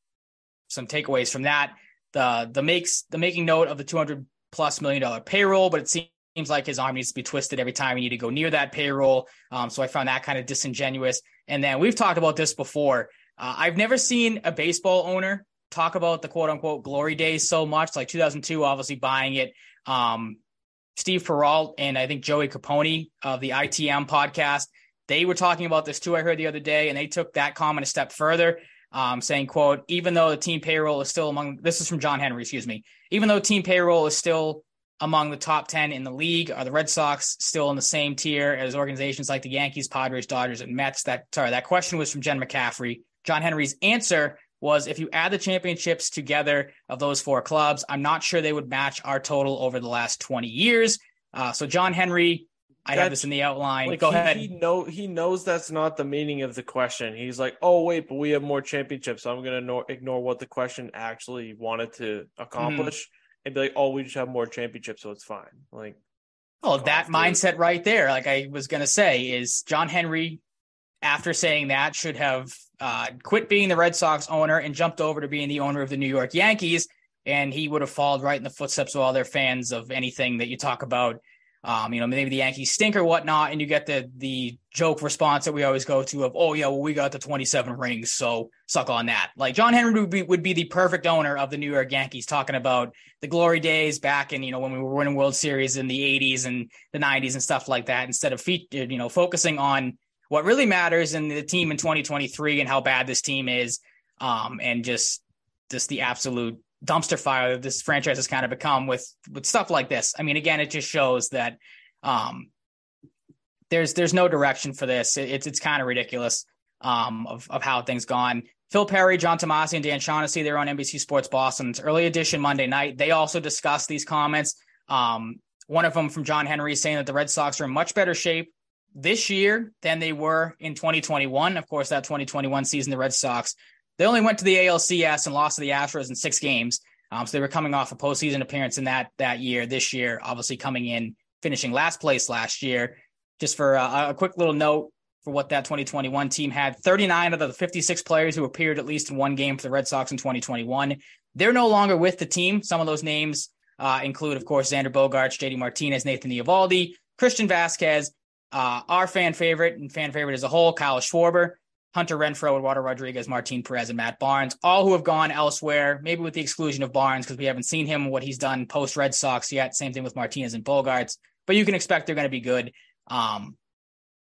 some takeaways from that: the the makes the making note of the two hundred plus million dollar payroll, but it seems like his arm needs to be twisted every time we need to go near that payroll. Um, so I found that kind of disingenuous. And then we've talked about this before. Uh, I've never seen a baseball owner talk about the quote unquote glory days so much. Like 2002, obviously buying it. Um, Steve Perrault and I think Joey Capone of the ITM podcast, they were talking about this too. I heard the other day, and they took that comment a step further, um, saying, "quote Even though the team payroll is still among this is from John Henry, excuse me. Even though team payroll is still among the top 10 in the league? Are the Red Sox still in the same tier as organizations like the Yankees, Padres, Dodgers, and Mets? That sorry, that question was from Jen McCaffrey. John Henry's answer was if you add the championships together of those four clubs, I'm not sure they would match our total over the last 20 years. Uh, so John Henry, I have this in the outline. Like Go he, ahead. He know he knows that's not the meaning of the question. He's like, oh wait, but we have more championships, so I'm gonna ignore, ignore what the question actually wanted to accomplish and be like, oh, we just have more championships, so it's fine. Like, Oh, that mindset right there, like I was going to say, is John Henry, after saying that, should have uh, quit being the Red Sox owner and jumped over to being the owner of the New York Yankees. And he would have followed right in the footsteps of all their fans of anything that you talk about. Um, you know, maybe the Yankees stink or whatnot, and you get the the joke response that we always go to of, "Oh yeah, well we got the 27 rings, so suck on that." Like John Henry would be would be the perfect owner of the New York Yankees, talking about the glory days back in you know when we were winning World Series in the 80s and the 90s and stuff like that, instead of fe- you know focusing on what really matters in the team in 2023 and how bad this team is, um, and just just the absolute dumpster fire that this franchise has kind of become with with stuff like this. I mean, again, it just shows that um, there's there's no direction for this. It, it's it's kind of ridiculous um, of of how things gone. Phil Perry, John Tomase, and Dan Shaughnessy, they're on NBC Sports Boston's early edition Monday night. They also discussed these comments. Um, one of them from John Henry saying that the Red Sox are in much better shape this year than they were in 2021. Of course, that 2021 season, the Red Sox they only went to the ALCS and lost to the Astros in six games. Um, so they were coming off a postseason appearance in that that year. This year, obviously coming in finishing last place last year. Just for a, a quick little note for what that 2021 team had, 39 of the 56 players who appeared at least in one game for the Red Sox in 2021, they're no longer with the team. Some of those names uh, include, of course, Xander Bogaerts, JD Martinez, Nathan Eovaldi, Christian Vázquez, uh, our fan favorite and fan favorite as a whole, Kyle Schwarber. Hunter Renfroe, Eduardo Rodriguez, Martin Perez, and Matt Barnes, all who have gone elsewhere, maybe with the exclusion of Barnes because we haven't seen him what he's done post Red Sox yet. Same thing with Martinez and Bogaerts, but you can expect they're going to be good. Um,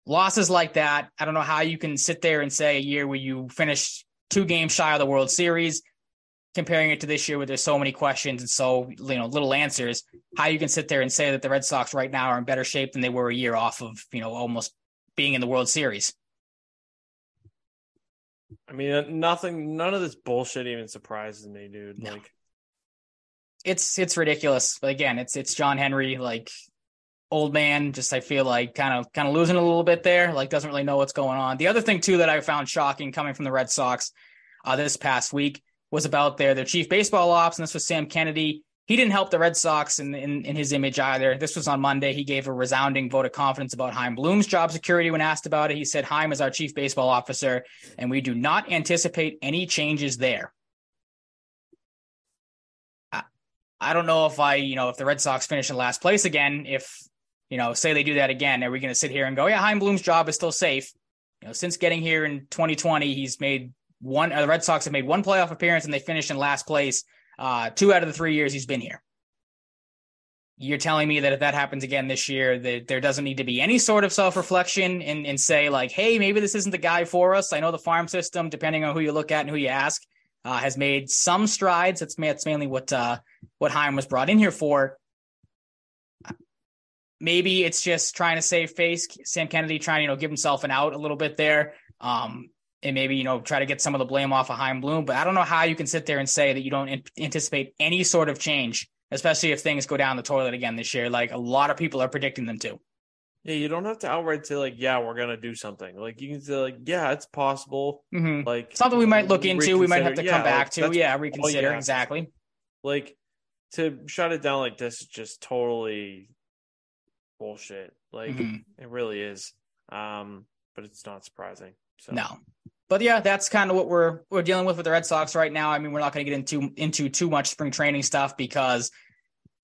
losses like that, I don't know how you can sit there and say a year where you finished two games shy of the World Series, comparing it to this year where there's so many questions and so you know little answers. How you can sit there and say that the Red Sox right now are in better shape than they were a year off of you know almost being in the World Series. I mean, nothing, none of this bullshit even surprises me, dude. No. Like, it's it's ridiculous. But again, it's it's John Henry, like old man. Just I feel like kind of kind of losing a little bit there. Like doesn't really know what's going on. The other thing too that I found shocking coming from the Red Sox uh, this past week was about their their chief baseball ops, and this was Sam Kennedy. He didn't help the Red Sox in, in, in his image either. This was on Monday. He gave a resounding vote of confidence about Chaim Bloom's job security when asked about it. He said, Chaim is our chief baseball officer, and we do not anticipate any changes there. I, I don't know if I, you know, if the Red Sox finish in last place again, if, you know, say they do that again, are we going to sit here and go, yeah, Chaim Bloom's job is still safe? You know, since getting here in 2020, he's made one, uh, the Red Sox have made one playoff appearance and they finished in last place uh, two out of the three years he's been here. You're telling me that if that happens again this year, that there doesn't need to be any sort of self reflection and, and say, like, hey, maybe this isn't the guy for us. I know the farm system, depending on who you look at and who you ask, uh, has made some strides. That's, that's mainly what uh, what Chaim was brought in here for. Maybe it's just trying to save face. Sam Kennedy trying to you know give himself an out a little bit there. Um, and maybe you know try to get some of the blame off of Chaim Bloom. But I don't know how you can sit there and say that you don't in- anticipate any sort of change, especially if things go down the toilet again this year. Like a lot of people are predicting them to. yeah, you don't have to outright say like, yeah, we're gonna do something. Like, you can say like, yeah, it's possible. Mm-hmm. Like Something we might look into. We might have to reconsider. come back like, to. Yeah, reconsider exactly. Like to shut it down like this is just totally bullshit. Like Mhm. it really is. Um, but it's not surprising. So No. But yeah, that's kind of what we're we're dealing with with the Red Sox right now. I mean, we're not going to get into into too much spring training stuff because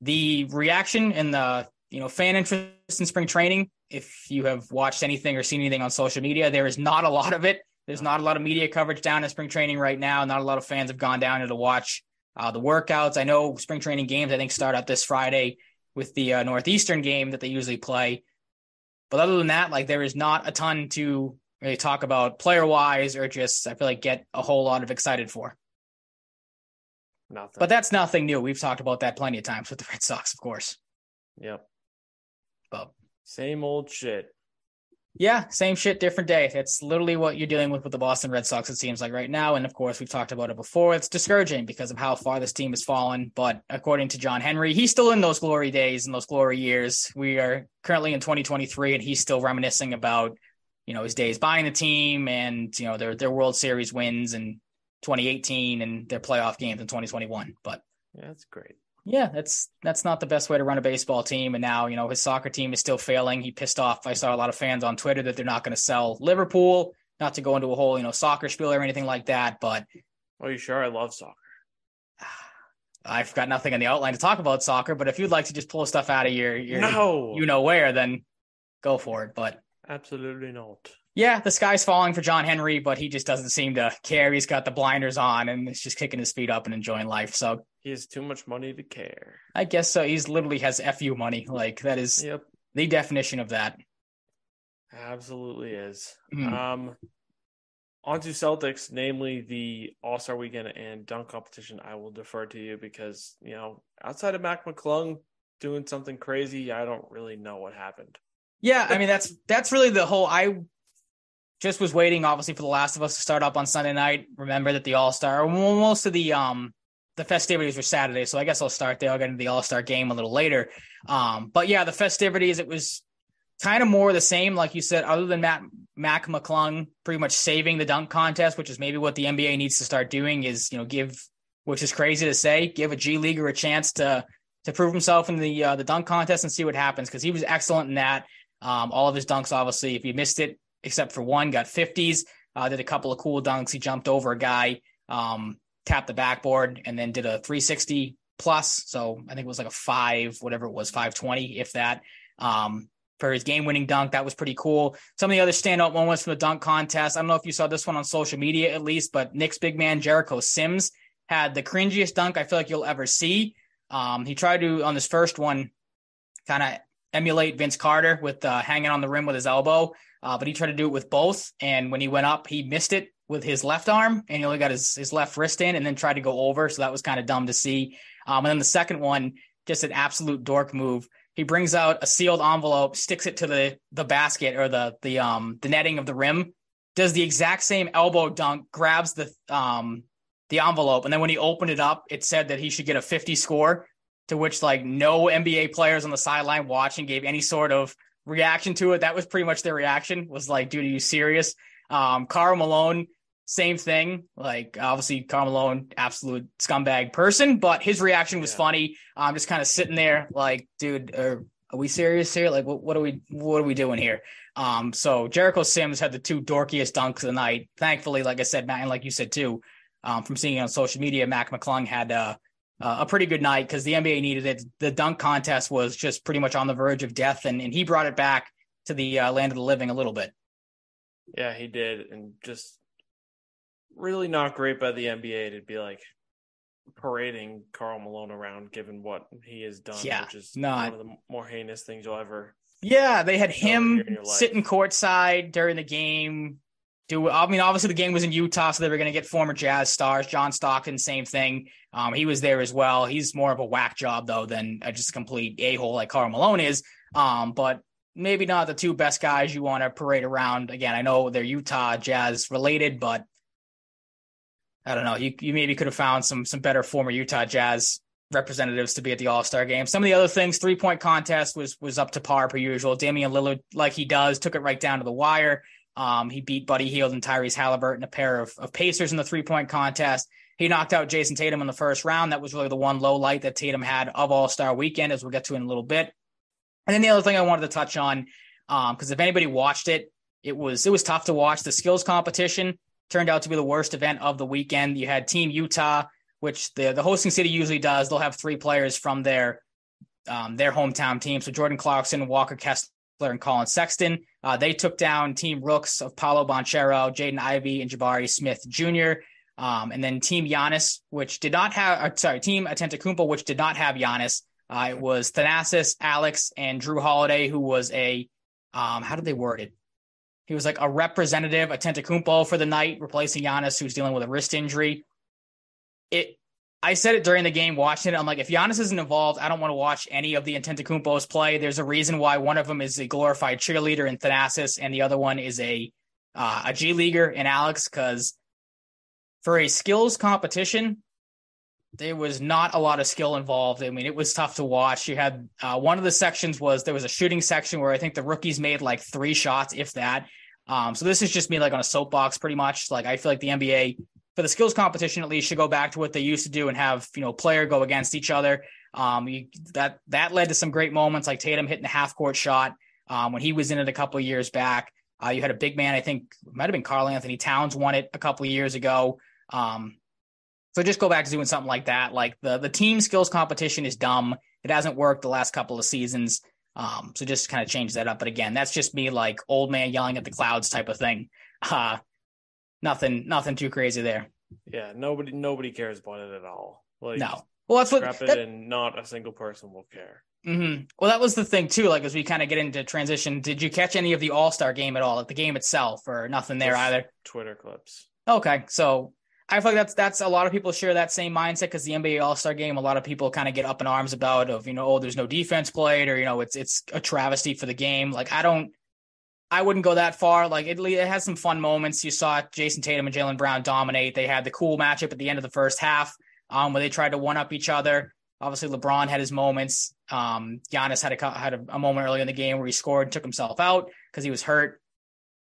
the reaction and the you know fan interest in spring training, if you have watched anything or seen anything on social media, there is not a lot of it. There's not a lot of media coverage down in spring training right now. Not a lot of fans have gone down to watch uh, the workouts. I know spring training games, I think, start up this Friday with the uh, Northeastern game that they usually play. But other than that, like there is not a ton to really talk about player wise or just, I feel like, get a whole lot of excited for. Nothing. But that's nothing new. We've talked about that plenty of times with the Red Sox, of course. Yep. But Same old shit. yeah, same shit, different day. That's literally what you're dealing with with the Boston Red Sox, it seems like right now. And of course, we've talked about it before. It's discouraging because of how far this team has fallen. But according to John Henry, he's still in those glory days and those glory years. We are currently in 2023, and he's still reminiscing about, you know, his days buying the team and, you know, their, their World Series wins in 2018 and their playoff games in 2021. But Yeah, that's great. yeah, that's that's not the best way to run a baseball team. And now, you know, his soccer team is still failing. He pissed off. I saw a lot of fans on Twitter that they're not going to sell Liverpool. Not to go into a whole, you know, soccer spiel or anything like that, but Are you sure? I love soccer. <sighs> I've got nothing on the outline to talk about soccer. But if you'd like to just pull stuff out of your, your No. you know where, then go for it. But Absolutely not. yeah, the sky's falling for John Henry, but he just doesn't seem to care. He's got the blinders on and is just kicking his feet up and enjoying life. So He has too much money to care. I guess so. He's literally has fu money. Like that is Yep. the definition of that. Absolutely is. Mhm. Um, on to Celtics, namely the All Star Weekend and dunk competition. I will defer to you because you know outside of Mac McClung doing something crazy, I don't really know what happened. Yeah, I mean that's that's really the whole. I just was waiting, obviously, for the Last of Us to start up on Sunday night. Remember that the All Star, most of the um the festivities were Saturday, so I guess I'll start there. I'll get into the All Star game a little later. Um, but yeah, the festivities it was kind of more the same, like you said, other than Matt Mac McClung pretty much saving the dunk contest, which is maybe what the NBA needs to start doing. Is you know give, which is crazy to say, give a G leaguer a chance to to prove himself in the uh, the dunk contest and see what happens because he was excellent in that. Um, all of his dunks, obviously, if you missed it, except for one, got 50s. Uh, did a couple of cool dunks. He jumped over a guy, um, tapped the backboard, and then did a 360 plus. So I think it was like a five, whatever it was, 520, if that. Um, for his game winning dunk, that was pretty cool. Some of the other standout moments from the dunk contest. I don't know if you saw this one on social media at least, but Knicks big man Jericho Sims had the cringiest dunk I feel like you'll ever see. Um, he tried to on this first one, kind of emulate Vince Carter with uh, hanging on the rim with his elbow, uh, but he tried to do it with both. And when he went up, he missed it with his left arm, and he only got his his left wrist in, and then tried to go over. So that was kind of dumb to see. Um, and then the second one, just an absolute dork move. He brings out a sealed envelope, sticks it to the the basket or the the um the netting of the rim, does the exact same elbow dunk, grabs the um the envelope, and then when he opened it up, it said that he should get a 50 score to which like no NBA players on the sideline watching gave any sort of reaction to it. That was pretty much their reaction was like, dude, are you serious? Um, Karl Malone, same thing. Like obviously Karl Malone, absolute scumbag person, but his reaction was Yeah. funny. I'm just kind of sitting there like, dude, are, are we serious here? Like, what, what are we, what are we doing here? Um, so Jericho Sims had the two dorkiest dunks of the night. Thankfully, like I said, Matt, and like you said too, um, from seeing it on social media, Mac McClung had, uh, uh, a pretty good night because the NBA needed it. The dunk contest was just pretty much on the verge of death, and, and he brought it back to the uh, land of the living a little bit. Yeah, he did, and just really not great by the NBA to be like parading Karl Malone around, given what he has done, Yeah, which is not- one of the more heinous things you'll ever. Yeah, they had him here in your sitting courtside during the game. Do I mean obviously the game was in Utah, so they were going to get former Jazz stars. John Stockton, same thing. Um, he was there as well. He's more of a whack job though than a just complete a hole like Karl Malone is. Um, but maybe not the two best guys you want to parade around. Again, I know they're Utah Jazz related, but I don't know. You you maybe could have found some some better former Utah Jazz representatives to be at the All Star game. Some of the other things, three point contest was was up to par per usual. Damian Lillard, like he does, took it right down to the wire. Um, he beat Buddy Hield and Tyrese Halliburton, a pair of, of Pacers in the three point contest. He knocked out Jayson Tatum in the first round. That was really the one low light that Tatum had of All Star Weekend, as we'll get to in a little bit. And then the other thing I wanted to touch on, because if anybody watched it, it was it was tough to watch. The skills competition turned out to be the worst event of the weekend. You had Team Utah, which the the hosting city usually does. They'll have three players from their um, their hometown team. So Jordan Clarkson, Walker Kessler, and Collin Sexton. Uh, they took down Team Rooks of Paolo Banchero, Jaden Ivey, and Jabari Smith Jr. Um, and then Team Giannis, which did not have, uh, sorry, Team Antetokounmpo, which did not have Giannis. Uh, it was Thanasis, Alex, and Jrue Holiday, who was a, um, how did they word it? He was like a representative, Antetokounmpo for the night, replacing Giannis, who's dealing with a wrist injury. It I said it during the game watching it. I'm like, if Giannis isn't involved, I don't want to watch any of the Antetokounmpos play. There's a reason why one of them is a glorified cheerleader in Thanasis, and the other one is a uh, a G leaguer in Alex. Because for a skills competition, there was not a lot of skill involved. I mean, it was tough to watch. You had uh, one of the sections was there was a shooting section where I think the rookies made like three shots, if that. Um, so this is just me like on a soapbox, pretty much. Like I feel like the NBA for the skills competition at least should go back to what they used to do and have you know player go against each other. Um, you, that that led to some great moments like Tatum hitting the half court shot um, when he was in it a couple of years back. Uh, you had a big man, I think might have been Karl-Anthony Towns won it a couple of years ago. Um, so just go back to doing something like that. Like the the team skills competition is dumb. It hasn't worked the last couple of seasons. Um, so just kind of change that up. But again, that's just me like old man yelling at the clouds type of thing. <laughs> Uh, nothing nothing too crazy there. Yeah, nobody nobody cares about it at all. Like, no. Well, that's what that, and not a single person will care. Mm-hmm. Well, that was the thing too. Like as we kind of get into transition, did you catch any of the All Star game at all? Like the game itself, or nothing there Just either? Twitter clips. Okay, so I feel like that's that's a lot of people share that same mindset because the NBA All Star Game, a lot of people kind of get up in arms about of you know oh there's no defense played or you know it's it's a travesty for the game. Like I don't I wouldn't go that far. Like it, it has some fun moments. You saw Jayson Tatum and Jaylen Brown dominate. They had the cool matchup at the end of the first half, um, where they tried to one up each other. Obviously, LeBron had his moments. Um, Giannis had a had a, a moment early in the game where he scored and took himself out because he was hurt.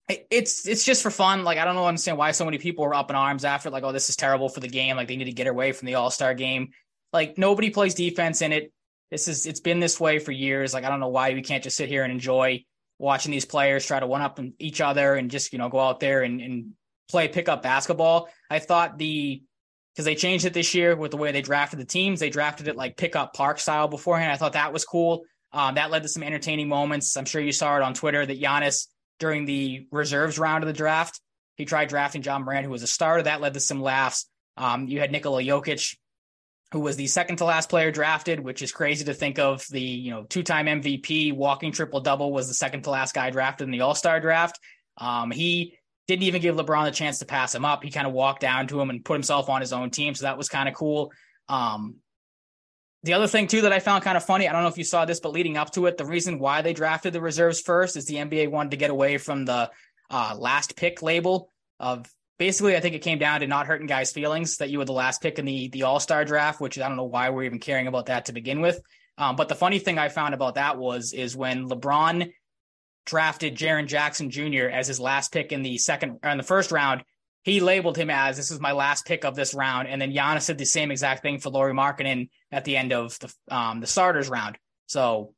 It, it's it's just for fun. Like I don't know, understand why so many people were up in arms after. Like, oh, this is terrible for the game. Like they need to get away from the All Star game. Like nobody plays defense in it. This is it's been this way for years. Like I don't know why we can't just sit here and enjoy watching these players try to one up each other and just you know go out there and, and play pickup basketball. I thought the because they changed it this year with the way they drafted the teams. They drafted it like pickup park style beforehand. I thought that was cool. Um, that led to some entertaining moments. I'm sure you saw it on Twitter that Giannis during the reserves round of the draft, he tried drafting Ja Morant, who was a starter. That led to some laughs. Um, you had Nikola Jokic who was the second to last player drafted, which is crazy to think of. The you know two time MVP, walking triple double, was the second to last guy drafted in the All Star draft. Um, he didn't even give LeBron a chance to pass him up. He kind of walked down to him and put himself on his own team, so that was kind of cool. Um, the other thing too that I found kind of funny, I don't know if you saw this, but leading up to it, the reason why they drafted the reserves first is the NBA wanted to get away from the uh, last pick label of basically, I think it came down to not hurting guys' feelings that you were the last pick in the the All Star draft, which I don't know why we're even caring about that to begin with. Um, but the funny thing I found about that was is when LeBron drafted Jaren Jackson Jr. as his last pick in the second or in the first round, he labeled him as this is my last pick of this round, and then Giannis did the same exact thing for Lauri Markkanen at the end of the um, the starters round. So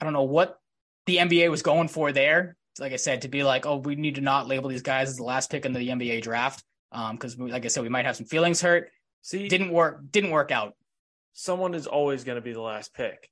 I don't know what the NBA was going for there like I said, to be like, oh, we need to not label these guys as the last pick in the NBA draft, because um, like I said, we might have some feelings hurt. See, didn't work. Didn't work out. Someone is always going to be the last pick.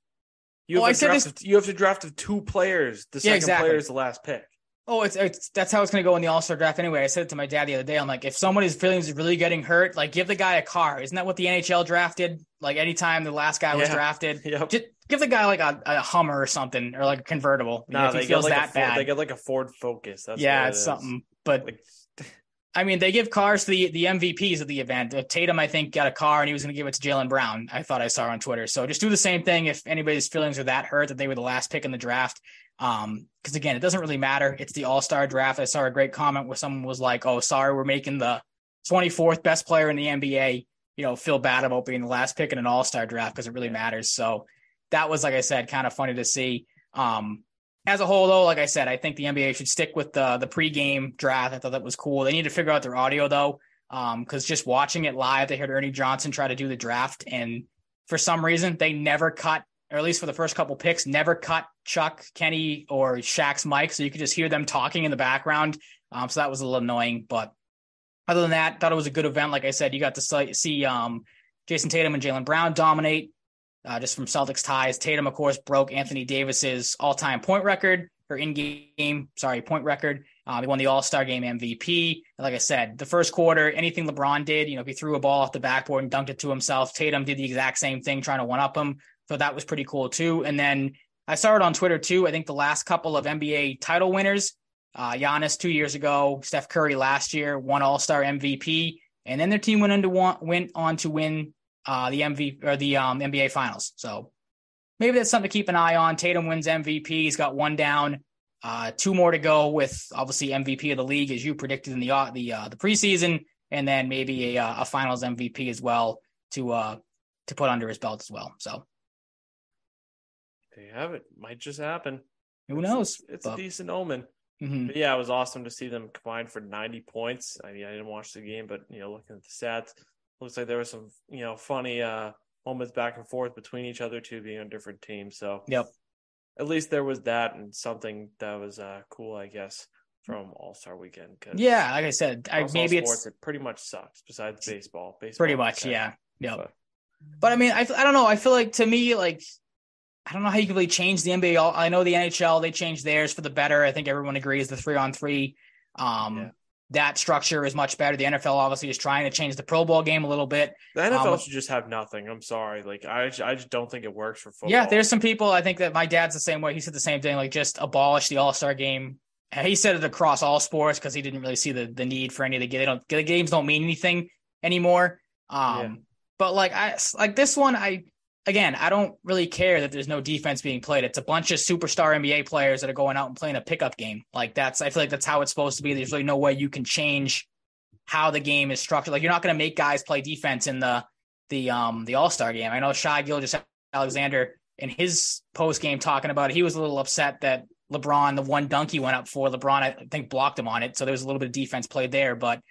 You have, to I said draft, this- you have to draft two players. The Yeah, second exactly. player is the last pick. Oh, it's, it's that's how it's going to go in the All Star draft anyway. I said it to my dad the other day. I'm like, if somebody's feelings is really getting hurt, like give the guy a car. Isn't that what the NHL drafted? Like anytime the last guy was drafted, <laughs> Yep. just give the guy like a, a Hummer or something, or like a convertible. No, if they he feels like a that Ford, bad, They get like a Ford Focus. That's yeah, what it something. But Like, <laughs> I mean, they give cars to the the MVPs of the event. Uh, Tatum, I think, got a car and he was going to give it to Jaylen Brown. I thought I saw on Twitter. So just do the same thing if anybody's feelings are that hurt that they were the last pick in the draft. Um, because again, it doesn't really matter. It's the All Star draft. I saw a great comment where someone was like, "Oh, sorry, we're making the 24th best player in the NBA. You know, feel bad about being the last pick in an All Star draft because it really matters." So that was, like I said, kind of funny to see. Um, as a whole, though, like I said, I think the NBA should stick with the the pregame draft. I thought that was cool. They need to figure out their audio though, because just watching it live, they heard Ernie Johnson try to do the draft, and for some reason, they never cut, or at least for the first couple picks, never cut Chuck, Kenny, or Shaq's mic, so you could just hear them talking in the background. Um, so that was a little annoying, but other than that, thought it was a good event. Like I said, you got to see- see um, Jayson Tatum and Jaylen Brown dominate uh, just from Celtics ties. Tatum, of course, broke Anthony Davis's all-time point record or in game, sorry, point record. Um, he won the All Star game MVP. Like I said, the first quarter, anything LeBron did, you know, he threw a ball off the backboard and dunked it to himself. Tatum did the exact same thing, trying to one up him. So that was pretty cool too. And then I saw it on Twitter too. I think the last couple of NBA title winners, uh, Giannis two years ago, Steph Curry last year, won All Star MVP, and then their team went on to went on to win uh, the MV or the um, NBA Finals. So maybe that's something to keep an eye on. Tatum wins MVP. He's got one down, uh, two more to go with obviously MVP of the league as you predicted in the uh, the uh, the preseason, and then maybe a, uh, a Finals MVP as well to uh to put under his belt as well. So There you have it. Might just happen. who It's- knows? It's, But- a decent omen. Mhm. But yeah, it was awesome to see them combine for 90 points. I mean, I didn't watch the game, but you know, looking at the stats, looks like there was some you know funny uh moments back and forth between each other two being on different teams. So Yep. at least there was that and something that was uh cool, I guess, from All Star Weekend. 'cause Yeah, like I said, I, maybe sports, it's it pretty much sucks. Besides baseball, baseball pretty much, yeah, yeah. But- But I mean, I, I don't know. I feel like to me, like I don't know how you can really change the NBA. I know the NHL they changed theirs for the better. I think everyone agrees the three on three. Um, Yeah. That structure is much better. The NFL obviously is trying to change the Pro Bowl game a little bit. The NFL Um, should just have nothing. I'm sorry. Like I, just- I just don't think it works for football. Yeah, there's some people. I think that my dad's the same way. He said the same thing. Like just abolish the All Star game. He said it across all sports because he didn't really see the the need for any of the they don't the games don't mean anything anymore. Um, Yeah. but like I like this one, I again I don't really care that there's no defense being played. It's a bunch of superstar NBA players that are going out and playing a pickup game. Like that's I feel like that's how it's supposed to be. There's really no way you can change how the game is structured. Like you're not going to make guys play defense in the the um the All Star game. I know Shy Gilgis Alexander in his post game talking about it, he was a little upset that LeBron, the one dunk he went up for, LeBron I think blocked him on it, so there was a little bit of defense played there. But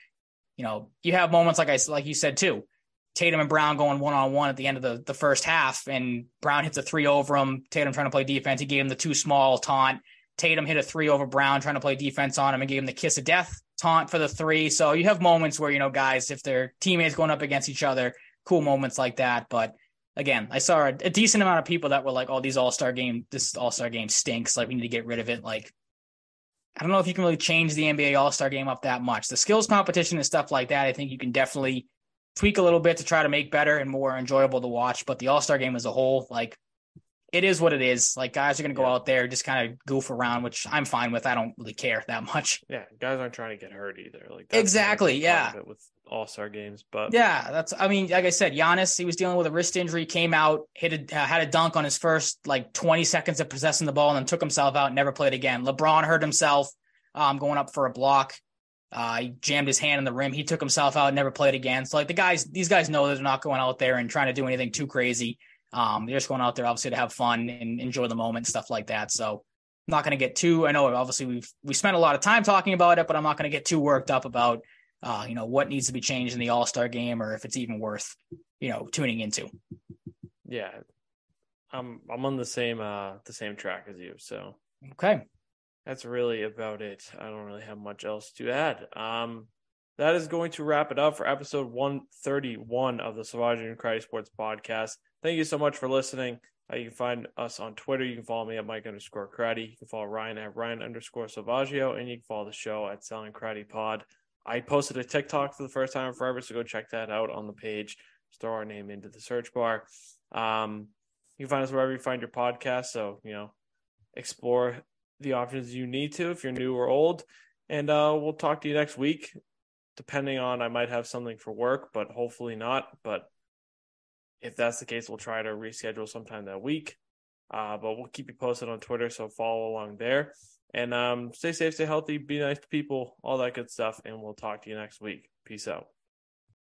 you know, you have moments like I like you said too. Tatum and Brown going one on one at the end of the, the first half, and Brown hits a three over him. Tatum trying to play defense. He gave him the too small taunt. Tatum hit a three over Brown trying to play defense on him and gave him the kiss of death taunt for the three. So you have moments where, you know, guys, if their teammates going up against each other, cool moments like that. But again, I saw a, a decent amount of people that were like, oh, these all star game, this all star game stinks. Like, we need to get rid of it. Like, I don't know if you can really change the NBA all star game up that much. The skills competition and stuff like that, I think you can definitely tweak a little bit to try to make better and more enjoyable to watch. But the all star game as a whole, like, it is what it is. Like guys are going to go Yeah. out there, just kind of goof around, which I'm fine with. I don't really care that much. Yeah, guys aren't trying to get hurt either. Like that's Exactly, yeah. with All Star games, but Yeah, that's. I mean, like I said, Giannis, he was dealing with a wrist injury, came out, hit a, uh, had a dunk on his first like 20 seconds of possessing the ball, and then took himself out, and never played again. LeBron hurt himself, um, going up for a block. Uh, he jammed his hand in the rim. He took himself out, never played again. So like the guys, these guys know that they're not going out there and trying to do anything too crazy. Um, they're just going out there obviously to have fun and enjoy the moment, stuff like that. So I'm not going to get too. I know obviously we've we spent a lot of time talking about it, but I'm not going to get too worked up about uh, you know what needs to be changed in the All Star game or if it's even worth you know tuning into. yeah, I'm I'm on the same uh the same track as you. So Okay, that's really about it. I don't really have much else to add. Um, that is going to wrap it up for episode 131 of the Savage and Karate Sports Podcast. Thank you so much for listening. Uh, you can find us on Twitter. You can follow me at Mike underscore Karate. You can follow Ryan at Ryan underscore Savaggio, and you can follow the show at Selling Karate Pod. I posted a TikTok for the first time in forever, so go check that out on the page. Just throw our name into the search bar. Um, you can find us wherever you find your podcast. So you know, explore the options you need to if you're new or old. And uh, we'll talk to you next week. Depending on, I might have something for work, but hopefully not. But if that's the case, we'll try to reschedule sometime that week. Uh, but we'll keep you posted on Twitter, so follow along there. And um, stay safe, stay healthy, be nice to people, all that good stuff. And we'll talk to you next week. Peace out.